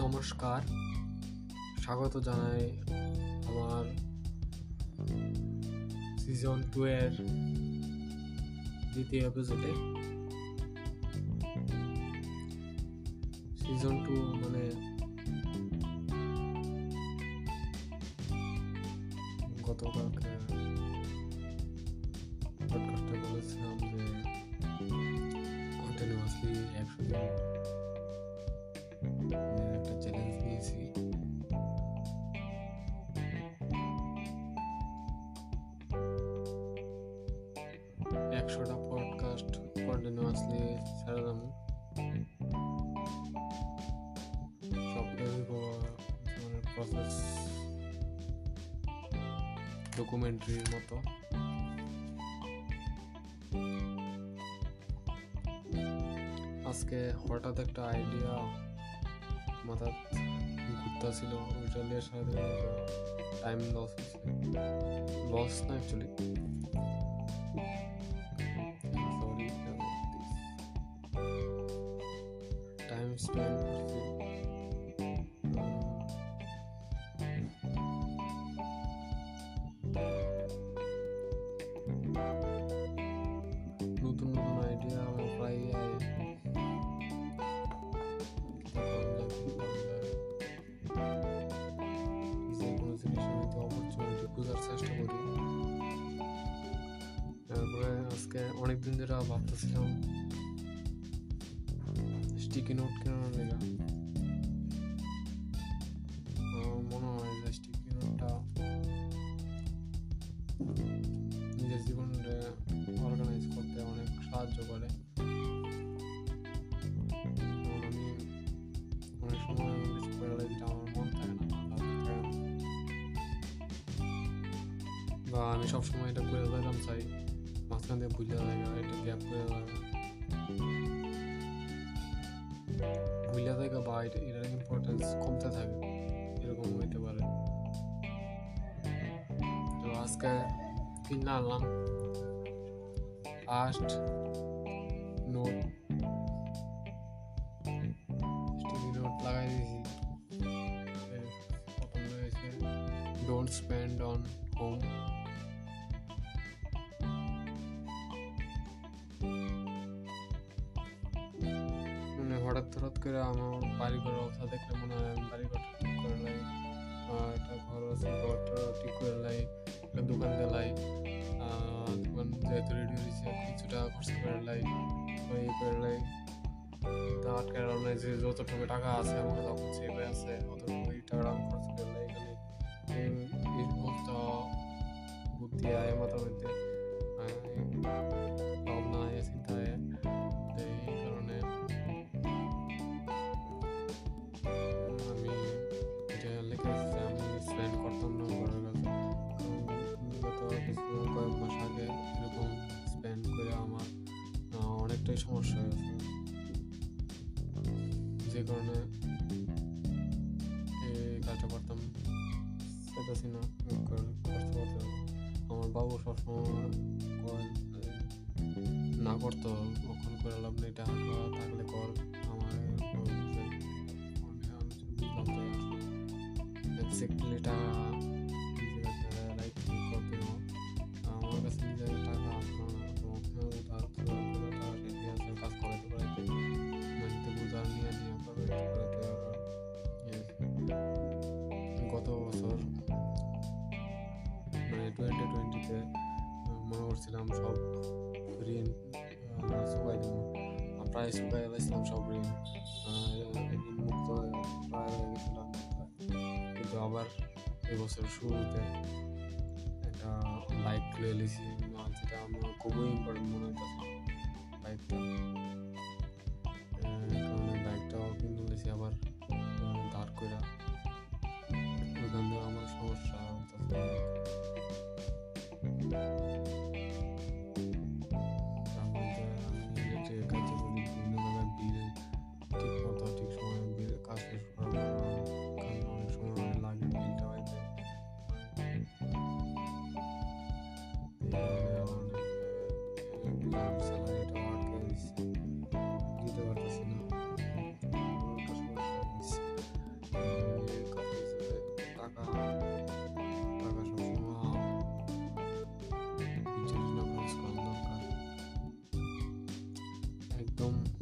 নমস্কার। স্বাগত জানাই আমার সিজন টু এর দ্বিতীয় এপিসোডে সিজন টু মানে গতকালকে বলেছিলাম যে কন্টিনিউয়াসলি একশো একশোটা পডকাস্ট কন্টিনিউয়াসলি ছেড়ে দেবো প্রসেস ডকুমেন্টারির মতো। আজকে হঠাৎ একটা আইডিয়া মাথা ঘুরতেছিল, ওইটা নিয়ে সাথে টাইম লস লস না অ্যাকচুয়ালি ধরে ভাবতেছিলাম স্টিকি নোট কেনার লেগা মনে হয় যে স্টিকি নোটটা নিজের জীবনটা অর্গানাইজ করতে অনেক সাহায্য করে। বা আমি সবসময় এটা করে যেতাম চাই মাঝখান দিয়ে ভুলে জায়গা এটা গ্যাপ করে জায়গা ভুলে জায়গা বা এটার ইম্পর্টেন্স কমতে থাকে এরকম হইতে পারে তো আজকে কিনে আনলাম ফার্স্ট নোট নোট লাগাই দিয়েছি প্রথম রয়েছে অন হোম হঠাৎ হঠাৎ করে আমার বাড়ি ঘর অবস্থা দেখলে মনে হয় আমি বাড়ি ঘর ঠিক করে লাই একটা ঘর আছে, ঘরটা ঠিক করে লাই, একটা দোকান দেলাই দোকান যেহেতু রেডি হয়েছে কিছু টাকা খরচ করে লাই ইয়ে করে লাই। তা আটকে রাখলে যে যতটুকু টাকা আছে আমার তখন সেভে আছে অতটুকু এই টাকাটা আমি খরচ করে লাই এখানে। এই- এই সমস্ত বুদ্ধি আয় মাথার মধ্যে অনেকটাই সমস্যা হয়েছে যে কারণে কাজটা করতাম। সেটাছি না কর- করতে করতে। আমার বাবু সবসময় না করতো, কখন করে লাভ নেই, টাকা থাকলে কর। আমার বুঝলাম তো মানে টোয়েন্টি টোয়েন্টিতে মনে করছিলাম সব ঋণ শুকাই দিব। প্রায় শুকাই গেছিলাম সব ঋণ ঋণ মুক্ত গেছিলাম কিন্তু আবার এবছর শুরুতে একটা বাইক তুলে এলেছি যেটা আমার খুবই ইম্পর্টেন্ট মনে হইতেছে বাইকটা Boom.